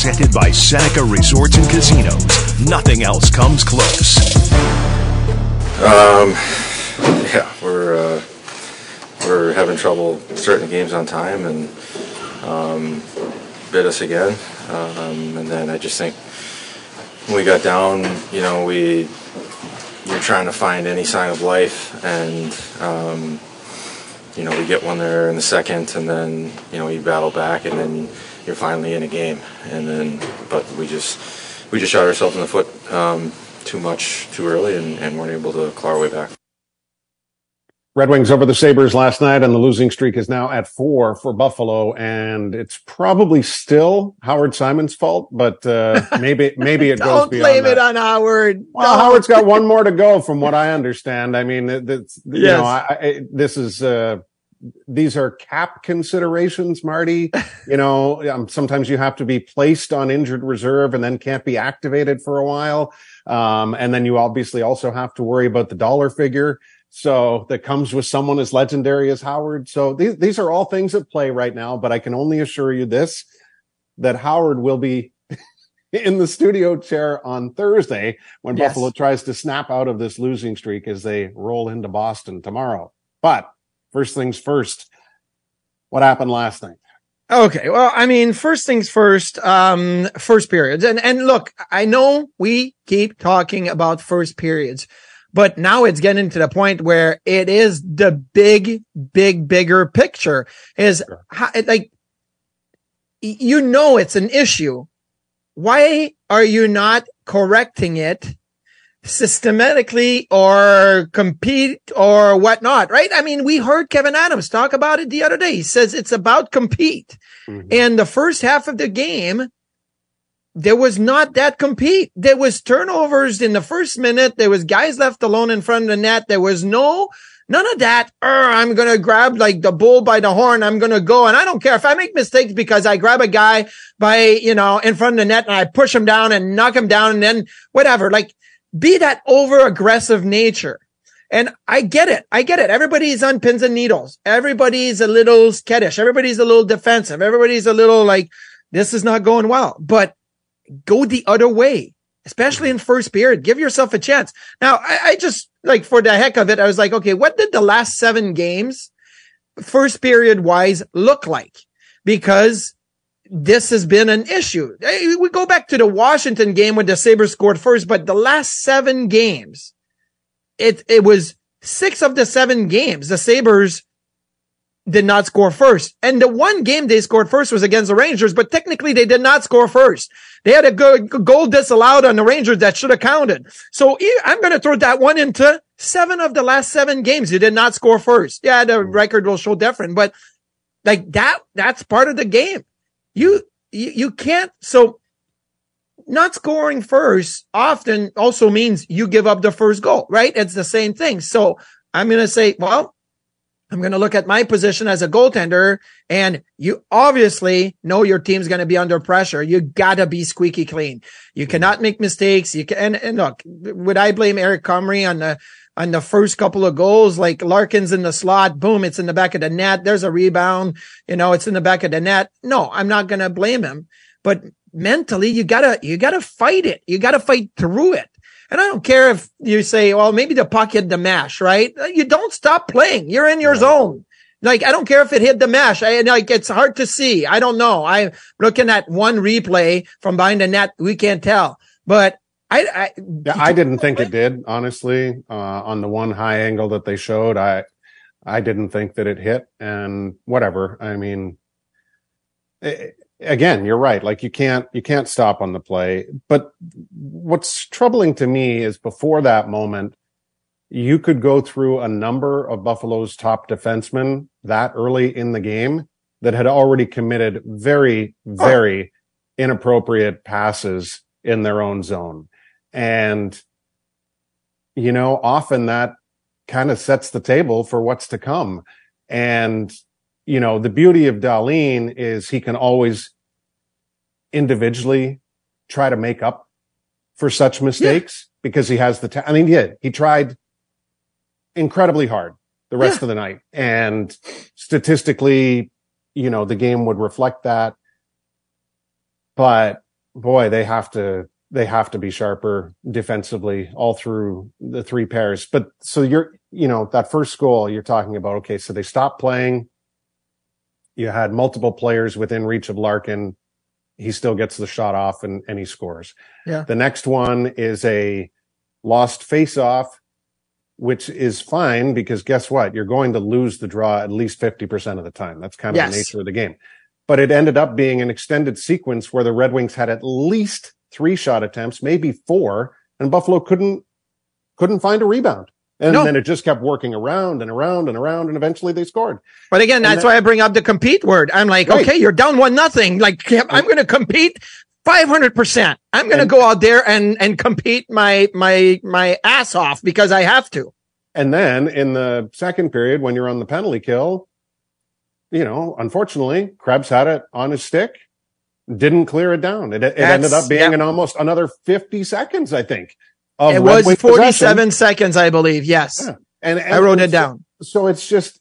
presented by Seneca Resorts and Casinos. Nothing else comes close. Um, yeah, we're uh, we're having trouble starting the games on time, and um, bit us again. Um, and then I just think when we got down, you know, we you're trying to find any sign of life, and um, you know, we get one there in the second, and then you know, you battle back, and then you're finally in a game, and then but we just we just shot ourselves in the foot um, too much too early, and, and weren't able to claw our way back. Red Wings over the Sabres last night, and the losing streak is now at four for Buffalo. And it's probably still Howard Simon's fault, but uh, maybe maybe it goes beyond. Don't beyond blame that. it on Howard. Well, Don't. Howard's got one more to go, from what I understand. I mean, it- it's, you know, I, I, this is uh, these are cap considerations, Marty. You know, um, sometimes you have to be placed on injured reserve and then can't be activated for a while, um, and then you obviously also have to worry about the dollar figure. So that comes with someone as legendary as Howard. So these these are all things at play right now. But I can only assure you this: that Howard will be in the studio chair on Thursday when Yes. Buffalo tries to snap out of this losing streak as they roll into Boston tomorrow. But first things first, what happened last night? Okay. Well, I mean, first things first, um, first periods. And, and look, I know we keep talking about first periods, but now it's getting to the point where it is the big, big, bigger picture is how, like, you know, it's an issue. Why are you not correcting it systematically or compete or whatnot? Right. I mean, we heard Kevin Adams talk about it the other day. He says it's about compete. And the first half of the game, there was not that compete. There was turnovers in the first minute. There was guys left alone in front of the net. There was no, none of that. "Er, I'm going to grab like the bull by the horn. I'm going to go. And I don't care if I make mistakes because I grab a guy by, you know, in front of the net and I push him down and knock him down and then whatever. Like be that over aggressive nature. And I get it. I get it. Everybody's on pins and needles. Everybody's a little skittish. Everybody's a little defensive. Everybody's a little like, this is not going well, but go the other way, especially in first period. Give yourself a chance. Now, I, I just like for the heck of it, I was like, okay, what did the last seven games first period wise look like? Because this has been an issue. We go back to the Washington game when the Sabres scored first, but the last seven games, it, it was six of the seven games. The Sabres did not score first. And the one game they scored first was against the Rangers, but technically they did not score first. They had a good goal disallowed on the Rangers that should have counted. So I'm going to throw that one into seven of the last seven games. You did not score first. Yeah, the mm. record will show different, but like that, that's part of the game. You, you, can't. So not scoring first often also means you give up the first goal, right? It's the same thing. So I'm going to say, well, I'm going to look at my position as a goaltender and you obviously know your team's going to be under pressure. You gotta be squeaky clean. You mm-hmm. cannot make mistakes. You can, and, and look, would I blame Eric Comrie on the, on the first couple of goals, like Larkin's in the slot, boom, it's in the back of the net. There's a rebound, you know, it's in the back of the net. No, I'm not going to blame him, but mentally you gotta, you gotta fight it. You gotta fight through it. And I don't care if you say, well, maybe the puck hit the mesh, right? You don't stop playing. You're in your zone. Like, I don't care if it hit the mesh. I like, it's hard to see. I don't know. I'm looking at one replay from behind the net. We can't tell, but I, I, yeah, I didn't think it did, honestly. Uh, on the one high angle that they showed, I, I didn't think that it hit and whatever. I mean, it, again, you're right. Like you can't, you can't stop on the play. But what's troubling to me is before that moment, you could go through a number of Buffalo's top defensemen that early in the game that had already committed very, very oh. inappropriate passes in their own zone. And, you know, often that kind of sets the table for what's to come. And, you know, the beauty of Dahlin is he can always individually try to make up for such mistakes yeah. because he has the, ta- I mean, he did. He tried incredibly hard the rest yeah. of the night. And statistically, you know, the game would reflect that. But boy, they have to, they have to be sharper defensively all through the three pairs. But so you're, you know, that first goal you're talking about, okay, so they stopped playing. You had multiple players within reach of Larkin. He still gets the shot off and, and he scores. Yeah. The next one is a lost face off which is fine because guess what? You're going to lose the draw at least 50% of the time. That's kind of yes. the nature of the game. But it ended up being an extended sequence where the Red Wings had at least three shot attempts, maybe four, and Buffalo couldn't, couldn't find a rebound. And no. then it just kept working around and around and around, and eventually they scored. But again, that's why I bring up the compete word. I'm like, right. okay, you're down one nothing. Like, I'm going to compete 500%. I'm going to go out there and, and compete my, my, my ass off because I have to. And then in the second period, when you're on the penalty kill, you know, unfortunately, Krebs had it on his stick, didn't clear it down. It, it ended up being in almost another 50 seconds, I think. It was 47 possession. seconds, I believe. Yes. Yeah. And, and, I wrote it down. So it's just,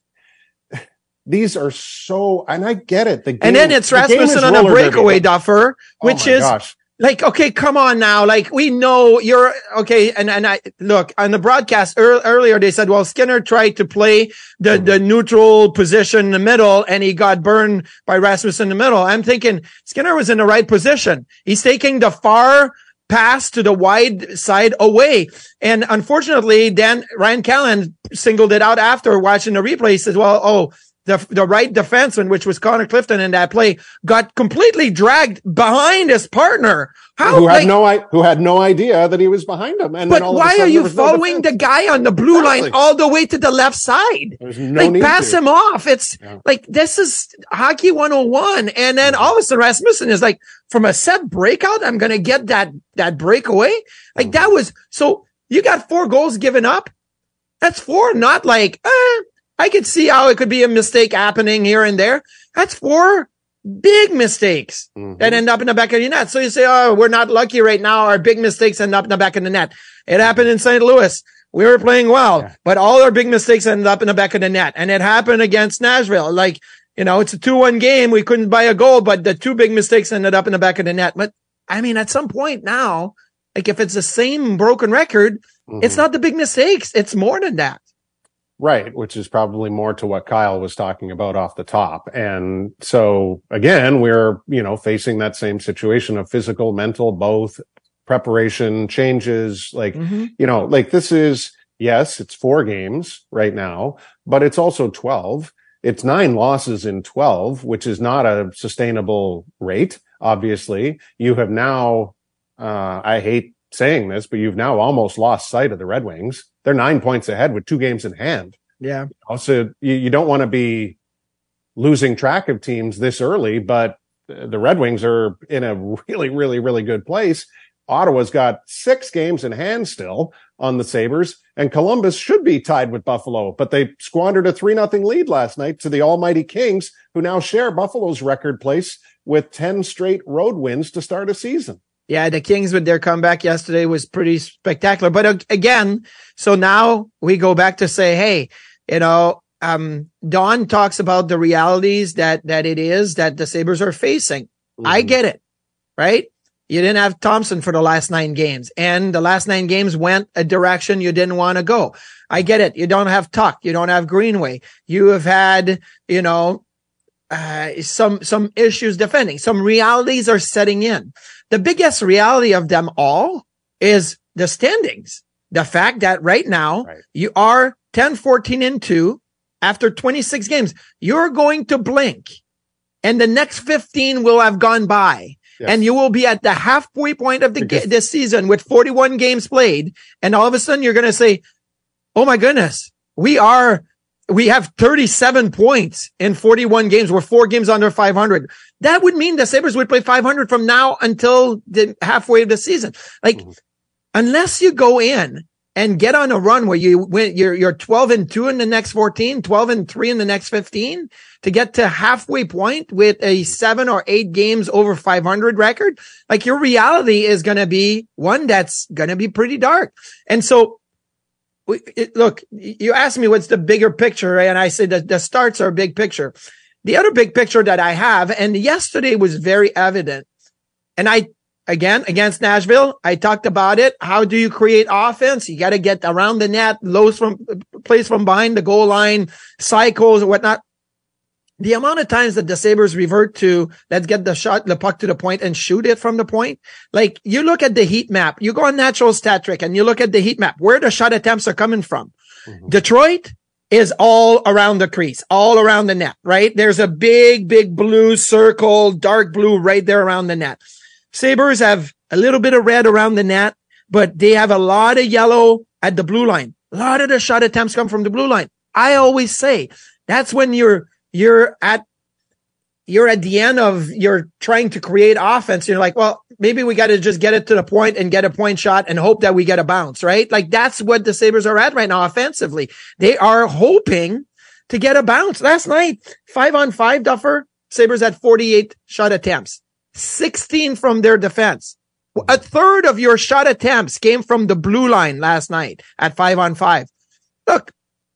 these are so, and I get it. The game, and then it's Rasmussen on a breakaway, Duffer, which oh is gosh. like, okay, come on now. Like we know you're okay. And, and I look on the broadcast er, earlier, they said, well, Skinner tried to play the, mm-hmm. the neutral position in the middle and he got burned by Rasmussen in the middle. I'm thinking Skinner was in the right position. He's taking the far pass to the wide side away. And unfortunately, Dan Ryan Callahan singled it out after watching the replay. He says, well, oh, the, the right defenseman, which was Connor Clifton in that play, got completely dragged behind his partner. How, who had like, no who had no idea that he was behind him. And but why are you following no the guy on the blue exactly. line all the way to the left side? No like pass to. him off. It's yeah. like this is hockey 101. And then all of a sudden Rasmussen is like, from a set breakout, I'm gonna get that that breakaway. Like mm-hmm. that was so you got four goals given up. That's four, not like eh, I could see how it could be a mistake happening here and there. That's four big mistakes mm-hmm. that end up in the back of the net. So you say, Oh, we're not lucky right now. Our big mistakes end up in the back of the net. It happened in St. Louis. We were playing well, yeah. but all our big mistakes ended up in the back of the net. And it happened against Nashville. Like, you know, it's a 2-1 game. We couldn't buy a goal, but the two big mistakes ended up in the back of the net. But I mean, at some point now, like if it's the same broken record, mm-hmm. it's not the big mistakes. It's more than that. Right, which is probably more to what Kyle was talking about off the top. And so again, we're, you know, facing that same situation of physical, mental, both preparation, changes, like, mm-hmm. you know, like this is, yes, it's four games right now, but it's also 12. It's nine losses in 12, which is not a sustainable rate. Obviously, you have now, uh, I hate saying this, but you've now almost lost sight of the Red Wings they're nine points ahead with two games in hand. Yeah. Also, you, you don't want to be losing track of teams this early, but the Red Wings are in a really, really, really good place. Ottawa's got six games in hand still on the Sabres and Columbus should be tied with Buffalo, but they squandered a three nothing lead last night to the almighty Kings who now share Buffalo's record place with 10 straight road wins to start a season. Yeah, the Kings with their comeback yesterday was pretty spectacular. But again, so now we go back to say, hey, you know, um, Don talks about the realities that that it is that the Sabres are facing. Mm-hmm. I get it, right? you didn't have Thompson for the last nine games and the last nine games went a direction you didn't want to go. I get it. You don't have Tuck. You don't have Greenway. You have had, you know, uh, some, some issues defending. Some realities are setting in. The biggest reality of them all is the standings. The fact that right now Right. you are 10, 14 and two after 26 games. You're going to blink and the next 15 will have gone by. Yes. And you will be at the halfway point of the ga- this season with 41 games played. And all of a sudden you're going to say, Oh my goodness, we are, we have 37 points in 41 games. We're four games under 500. That would mean the Sabres would play 500 from now until the halfway of the season. Like, mm-hmm. unless you go in and get on a run where you win, you're, you're 12 and two in the next 14, 12 and three in the next 15 to get to halfway point with a seven or eight games over 500 record. Like your reality is going to be one that's going to be pretty dark. And so it, look, you asked me what's the bigger picture, and I said that the starts are a big picture. The other big picture that I have, and yesterday was very evident, and I again against Nashville, I talked about it. How do you create offense? You got to get around the net, lows from plays from behind the goal line, cycles whatnot. The amount of times that the Sabres revert to let's get the shot, the puck to the point and shoot it from the point. Like you look at the heat map, you go on natural stat trick and you look at the heat map, where the shot attempts are coming from. Mm-hmm. Detroit is all around the crease, all around the net, right? There's a big, big blue circle, dark blue right there around the net. Sabres have a little bit of red around the net, but they have a lot of yellow at the blue line. A lot of the shot attempts come from the blue line. I always say that's when you're, you're at, you're at the end of you're trying to create offense. You're like, well, maybe we got to just get it to the point and get a point shot and hope that we get a bounce, right? Like that's what the Sabres are at right now offensively. They are hoping to get a bounce. Last night, five on five, Duffer, Sabres had 48 shot attempts, 16 from their defense. A third of your shot attempts came from the blue line last night at five on five. Look,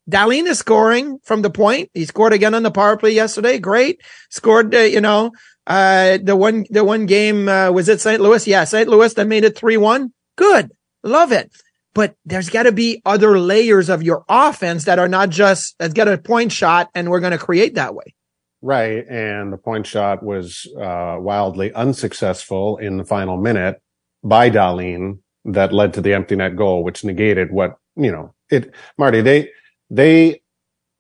Dahlin is scoring from the point. He scored again on the power play yesterday. Great. Scored, uh, you know, uh, the one, the one game, uh, was it St. Louis? Yeah, St. Louis that made it 3-1. Good. Love it. But there's got to be other layers of your offense that are not just, let's get a point shot and we're going to create that way. Right. And the point shot was uh, wildly unsuccessful in the final minute by Dahlin that led to the empty net goal, which negated what, you know, it, Marty, they, they,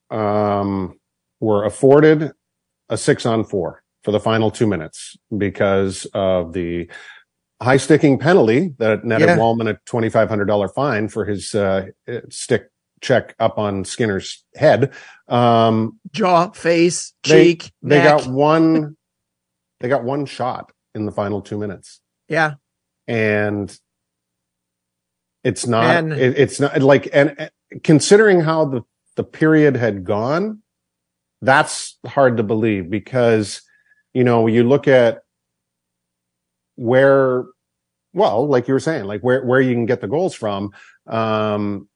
um, were afforded a six on four for the final two minutes because of the high sticking penalty that netted Yeah. Walman a $2,500 fine for his, uh, stick check up on Skinner's head. Um, Jaw, face, they, cheek, they neck. got one they got one shot in the final two minutes yeah. and it's not it, it's not like and considering how the the period had gone that's hard to believe because you know you look at where well like you were saying like where where you can get the goals from um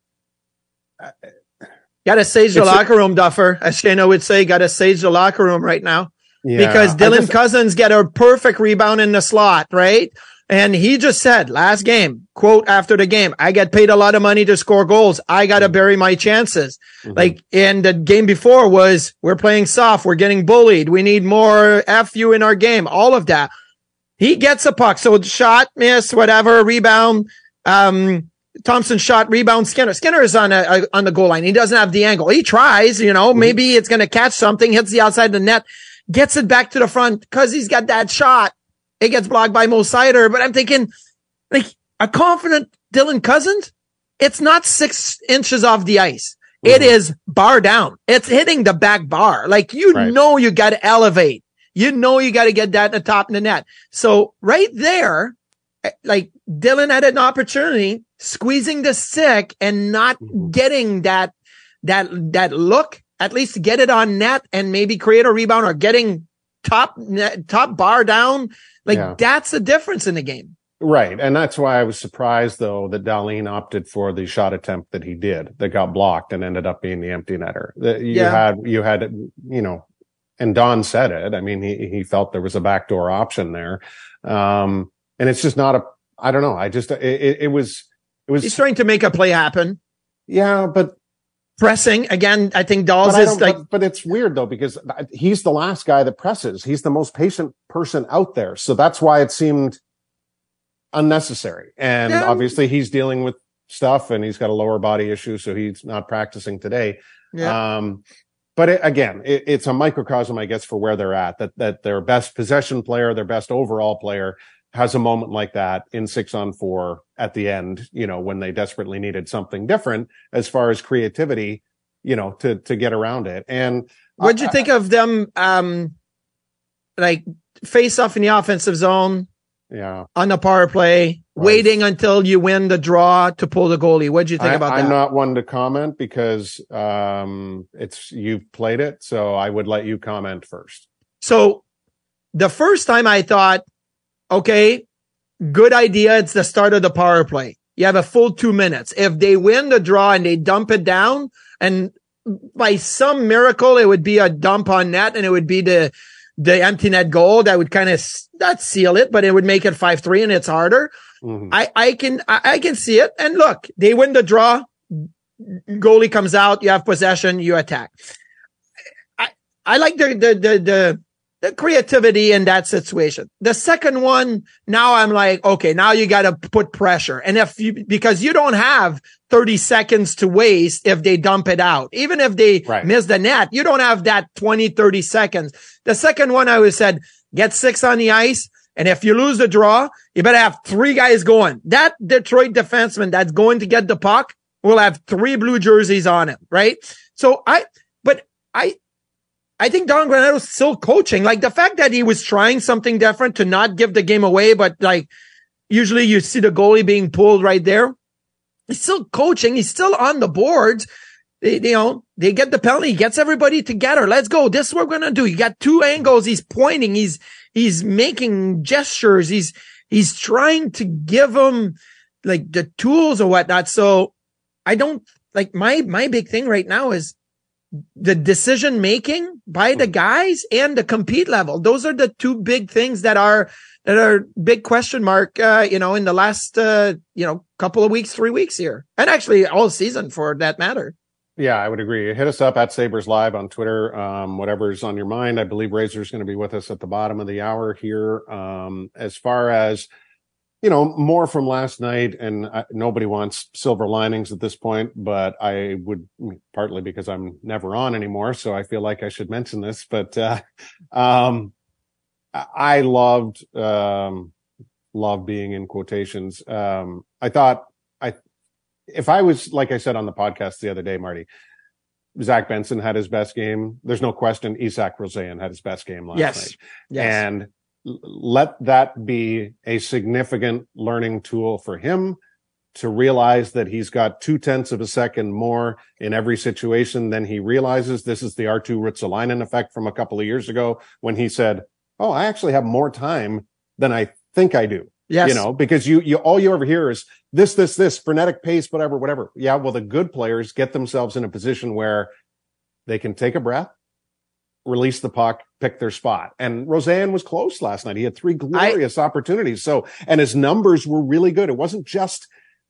Got to sage the locker room, Duffer. As Shana would say, got to sage the locker room right now. yeah, because Dylan just- Cozens get a perfect rebound in the slot, right? And he just said last game, quote after the game, I get paid a lot of money to score goals. I got to bury my chances. Mhm. Like, and the game before was we're playing soft. We're getting bullied. We need more FU in our game. All of that. He gets a puck. So shot, miss, whatever, rebound. Um, Thompson shot, rebound, Skinner. Skinner is on a, a- on the goal line. He doesn't have the angle. He tries, you know, maybe it's going to catch something, hits the outside of the net, gets it back to the front because he's got that shot. It gets blocked by Mo Seider, but I'm thinking like a confident Dylan Cozens. It's not six inches off the ice. It is bar down. It's hitting the back bar. Like you Right. know, you got to elevate. You know, you got to get that in the top of the net. So right there, eh, like Dylan had an opportunity squeezing the stick and not Mhm. getting that, that, that look, at least get it on net and maybe create a rebound or getting top top bar down. Like Yeah. that's the difference in the game. Right. And that's why I was surprised though that Dahlin opted for the shot attempt that he did that got blocked and ended up being the empty netter. That you Yeah. had, you had, you know, and Don said it. I mean, he, he felt there was a backdoor option there. Um, and it's just not a. I don't know. I just it, it, it was it was. He's trying to make a play happen. Yeah, but pressing again. I think Dolls but is like but, but it's weird though because he's the last guy that presses. He's the most patient person out there, so that's why it seemed unnecessary. And Yeah. obviously, he's dealing with stuff, and he's got a lower body issue, so he's not practicing today. Yeah. Um, but it, again, it, it's a microcosm, I guess, for where they're at. That that their best possession player, their best overall player, has a moment like that in six on four at the end. You know, when they desperately needed something different as far as creativity, you know, to to get around it. And What'd you think of them? Um, like face off in the offensive zone yeah, on the power play, waiting until you win the draw to pull the goalie. What'd you think I, about that? I'm not one to comment because um, it's you've played it, so I would let you comment first. So the first time I thought, okay, good idea. It's the start of the power play. You have a full two minutes. If they win the draw and they dump it down and by some miracle, it would be a dump on net and it would be the, the empty net goal that would kind of not seal it, but it would make it five, three and it's harder. Mhm. I, I can, I, I can see it. And look, they win the draw. Goalie comes out. You have possession. You attack. I, I like the, the, the, the, the creativity in that situation. The second one, now I'm like, okay, now you got to put pressure. And if you, because you don't have 30 seconds to waste if they dump it out, even if they miss the net, you don't have that 20, 30 seconds. The second one, I was said, get six on the ice. And if you lose the draw, you better have three guys going. That Detroit defenseman that's going to get the puck will have three blue jerseys on him, right? So I, but I, I think Don Granato's still coaching. Like the fact that he was trying something different to not give the game away, but like usually you see the goalie being pulled right there. He's still coaching. He's still on the boards. They, you know, they get the penalty. He gets everybody together. Let's go. This is what we're going to do. You got two angles. He's pointing. He's, he's making gestures. He's, he's trying to give them like the tools or whatnot. So I don't like my, my big thing right now is the decision making by the guys and the compete level. Those are the two big things that are, that are big question mark, uh, you know, in the last, uh, you know, couple of weeks, three weeks here and actually all season for that matter. Yeah, I would agree. Hit us up at Sabres Live on Twitter. Um, whatever's on your mind. I believe Razor's going to be with us at the bottom of the hour here. Um, as far as, you know, more from last night and uh, nobody wants silver linings at this point, but I would partly because I'm never on anymore. So I feel like I should mention this, but, uh, um, I I loved, um, love being in quotations. Um, I thought I, if I was, like I said on the podcast the other day, Marty, Zach Benson had his best game. There's no question. Isak Rosén had his best game last Yes. night. Yes. And let that be a significant learning tool for him to realize that he's got two tenths of a second more in every situation than he realizes. This is the R2 Ristolainen effect from a couple of years ago when he said, Oh, I actually have more time than I think I do. Yes. You know, because you, you, all you ever hear is this, this, this frenetic pace, whatever, whatever. Yeah. Well, the good players get themselves in a position where they can take a breath, release the puck, pick their spot. And Rosén was close last night. He had three glorious opportunities. So, and his numbers were really good. It wasn't just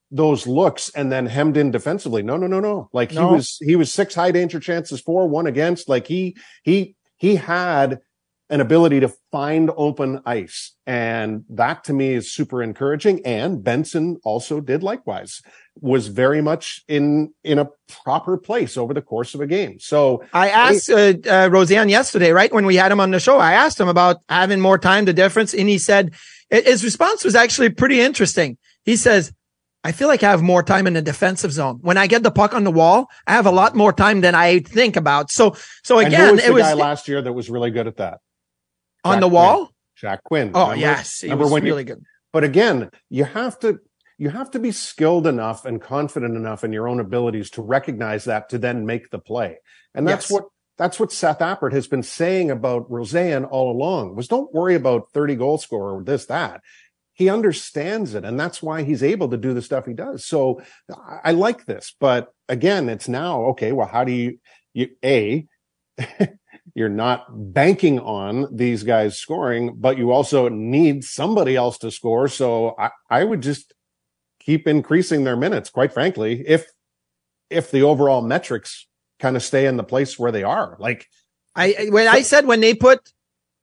those looks and then hemmed in defensively. No, no, no, no. Like No. he was, he was six high danger chances, four, one against. Like he, he, he had an ability to find open ice. And that to me is super encouraging. And Benson also did likewise, was very much in, in a proper place over the course of a game. So I asked uh, uh, Rosén yesterday, right when we had him on the show, I asked him about having more time, to difference, and he said his response was actually pretty interesting. He says, "I feel like I have more time in the defensive zone. When I get the puck on the wall, I have a lot more time than I think about." So, so again, was it was guy last year that was really good at that? On the Quinn. wall. Jack Quinn. Oh Remember? yes, he Remember was when you- really good. But again, you have to you have to be skilled enough and confident enough in your own abilities to recognize that to then make the play. And that's Yes. what that's what Seth Appert has been saying about Rosén all along was don't worry about 30 goal scorer or this, that. He understands it. And that's why he's able to do the stuff he does. So I, I like this, but again, it's now, okay, well, how do you, you, A, you're not banking on these guys scoring, but you also need somebody else to score. So I, I would just keep increasing their minutes, quite frankly, if if the overall metrics kind of stay in the place where they are. Like I when I said when they put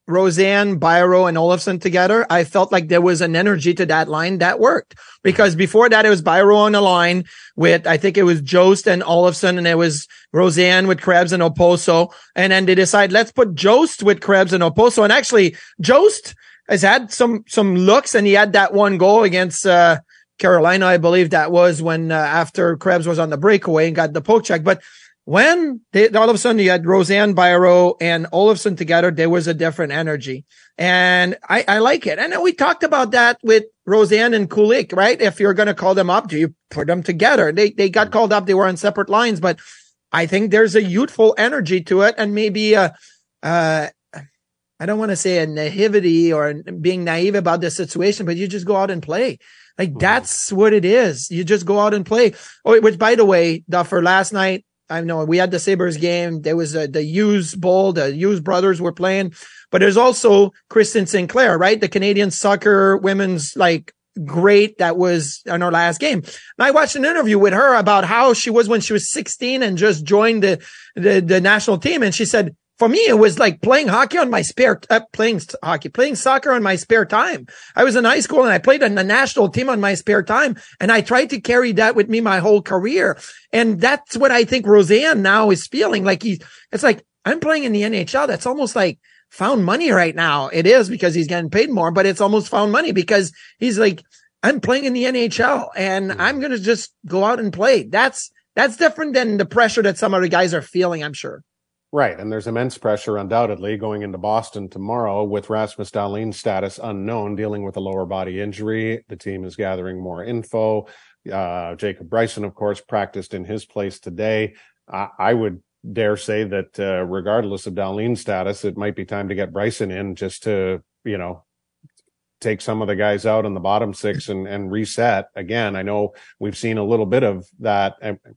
Rosén, Byro, and Olofsson together, I felt like there was an energy to that line that worked. Because before that, it was Byro on the line with, I think it was Jost and Olofsson, and it was Rosén with Krebs and Okposo. And then they decide, let's put Jost with Krebs and Okposo. And actually, Jost has had some, some looks, and he had that one goal against, uh, Carolina, I believe that was when, uh, after Krebs was on the breakaway and got the poke check. But when they, all of a sudden you had Rosén Biro and Olofsson together, there was a different energy. And I, I like it. And we talked about that with Rosén and Kulich, right? If you're going to call them up, do you put them together? They, they got called up. They were on separate lines, but I think there's a youthful energy to it and maybe a, uh, I don't want to say a naivety or being naive about the situation, but you just go out and play. Like mm-hmm. that's what it is. You just go out and play. Oh, which by the way, Duffer, last night, I know we had the Sabres game. There was a, the Hughes Bowl, the Hughes brothers were playing, but there's also Christine Sinclair, right? The Canadian soccer women's like great that was in her last game. And I watched an interview with her about how she was when she was 16 and just joined the, the, the national team. And she said, for me, it was like playing hockey on my spare, uh, playing hockey, playing soccer on my spare time. I was in high school and I played on the national team on my spare time. And I tried to carry that with me my whole career. And that's what I think Rosén now is feeling like he's, it's like, I'm playing in the NHL. That's almost like found money right now. It is because he's getting paid more, but it's almost found money because he's like, I'm playing in the NHL and I'm going to just go out and play. That's, that's different than the pressure that some other guys are feeling, I'm sure. Right. And there's immense pressure, undoubtedly, going into Boston tomorrow with Rasmus Dahlin's status unknown, dealing with a lower body injury. The team is gathering more info. Uh, Jacob Bryson, of course, practiced in his place today. I, I would dare say that, uh, regardless of Dahlin's status, it might be time to get Bryson in just to, you know, take some of the guys out in the bottom six and, and reset again. I know we've seen a little bit of that.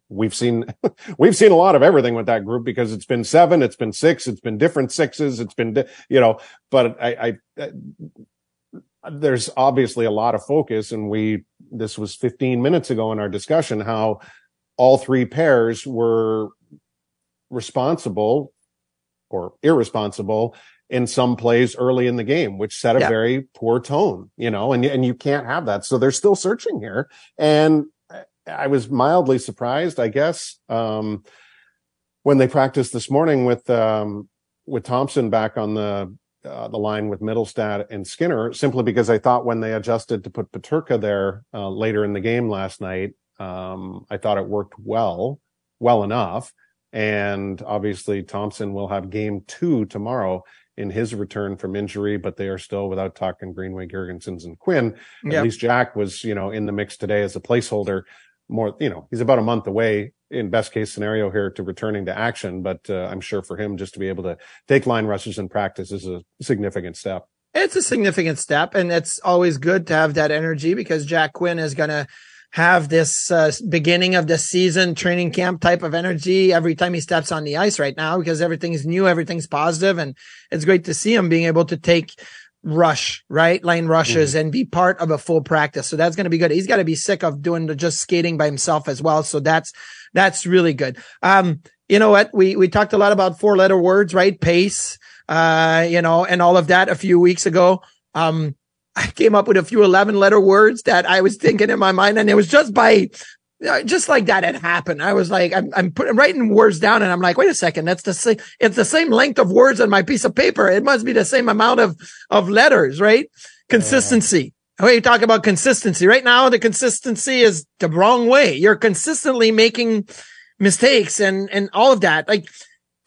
We've seen, we've seen a lot of everything with that group because it's been seven, it's been six, it's been different sixes, it's been, you know, but I, I, I there's obviously a lot of focus and we, this was 15 minutes ago in our discussion, how all three pairs were responsible or irresponsible in some plays early in the game, which set a yeah. very poor tone, you know, and, and you can't have that. So they're still searching here. And I was mildly surprised, I guess, um, when they practiced this morning with, um, with Thompson back on the, uh, the line with Mittelstadt and Skinner, simply because I thought when they adjusted to put Peterka there, uh, later in the game last night, um, I thought it worked well, well enough. And obviously Thompson will have game two tomorrow in his return from injury, but they are still without talking Greenway, Girgensons, and Quinn. At least Jack was, you know, in the mix today as a placeholder. More, you know, he's about a month away in best case scenario here to returning to action, but uh, I'm sure for him just to be able to take line rushes in practice is a significant step. It's a significant step, and it's always good to have that energy because Jack Quinn is going to have this uh, beginning of the season training camp type of energy every time he steps on the ice right now because everything's new, everything's positive, and it's great to see him being able to take rush, right? Line rushes mm and be part of a full practice. So that's going to be good. He's got to be sick of doing the just skating by himself as well. So that's, that's really good. Um, you know what? We, we talked a lot about four letter words, right? Pace, uh, you know, and all of that a few weeks ago. Um, I came up with a few 11 letter words that I was thinking in my mind. And it was just by, uh, just like that, it happened. I was like, I'm, I'm putting, writing words down and I'm like, wait a second. That's the same. It's the same length of words on my piece of paper. It must be the same amount of, of letters, right? Consistency. Yeah. When you talk about consistency right now, the consistency is the wrong way. You're consistently making mistakes and, and all of that. Like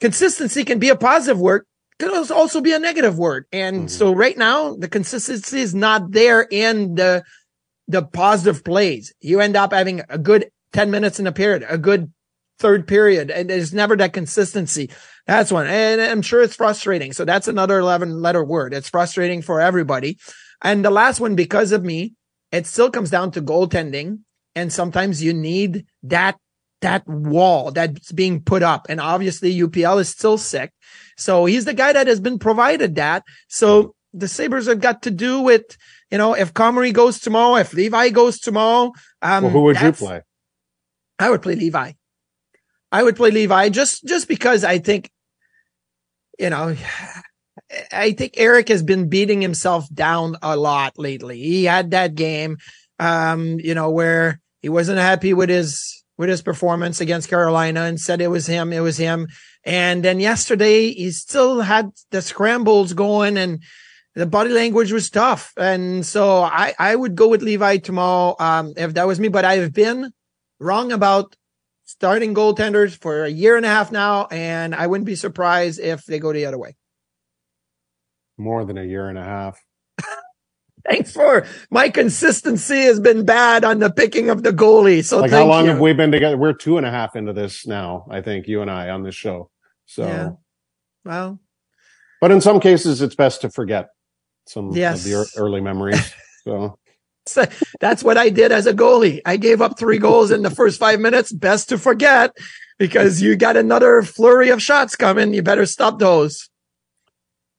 consistency can be a positive word could also be a negative word. And mm-hmm. so right now the consistency is not there in the, the positive plays. You end up having a good 10 minutes in a period, a good third period, and there's never that consistency. That's one. And I'm sure it's frustrating. So that's another 11 letter word. It's frustrating for everybody. And the last one, because of me, it still comes down to goaltending. And sometimes you need that that wall that's being put up. And obviously UPL is still sick. So he's the guy that has been provided that. So the Sabres have got to do with, you know, if Comrie goes tomorrow, if Levi goes tomorrow. Um, well, who would you play? I would play Levi. I would play Levi just, just because I think, you know, I think Eric has been beating himself down a lot lately. He had that game, um, you know, where he wasn't happy with his, with his performance against Carolina and said it was him. It was him. And then yesterday he still had the scrambles going and the body language was tough. And so I, I would go with Levi tomorrow. Um, if that was me, but I've been wrong about starting goaltenders for a year and a half now. And I wouldn't be surprised if they go the other way more than a year and a half. Thanks for my consistency has been bad on the picking of the goalie. So like how long you. have we been together? We're two and a half into this now. I think you and I on this show. So, yeah. well, but in some cases, it's best to forget some yes. of the early memories. So. so that's what I did as a goalie. I gave up three goals in the first five minutes. Best to forget because you got another flurry of shots coming. You better stop those.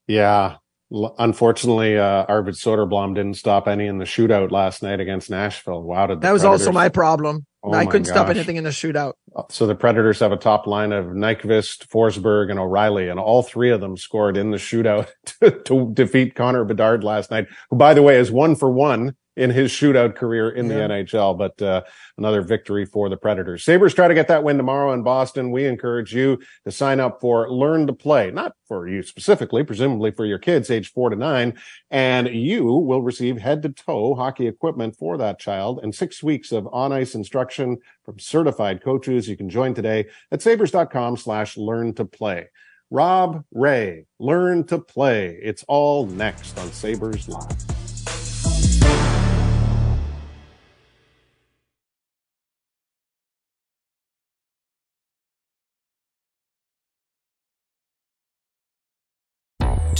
Yeah, Unfortunately, uh, Arvid Soderblom didn't stop any in the shootout last night against Nashville. Wow, did that was Predators... also my problem. Oh I couldn't gosh. stop anything in the shootout. So the Predators have a top line of Nyquist, Forsberg, and O'Reilly, and all three of them scored in the shootout to, to defeat Connor Bedard last night, who, by the way, is one for one in his shootout career in yeah. the NHL, but uh, another victory for the Predators. Sabres try to get that win tomorrow in Boston. We encourage you to sign up for Learn to Play, not for you specifically, presumably for your kids age four to nine, and you will receive head to toe hockey equipment for that child and six weeks of on ice instruction from certified coaches. You can join today at sabres.com slash learn to play. Rob Ray, learn to play. It's all next on Sabres Live.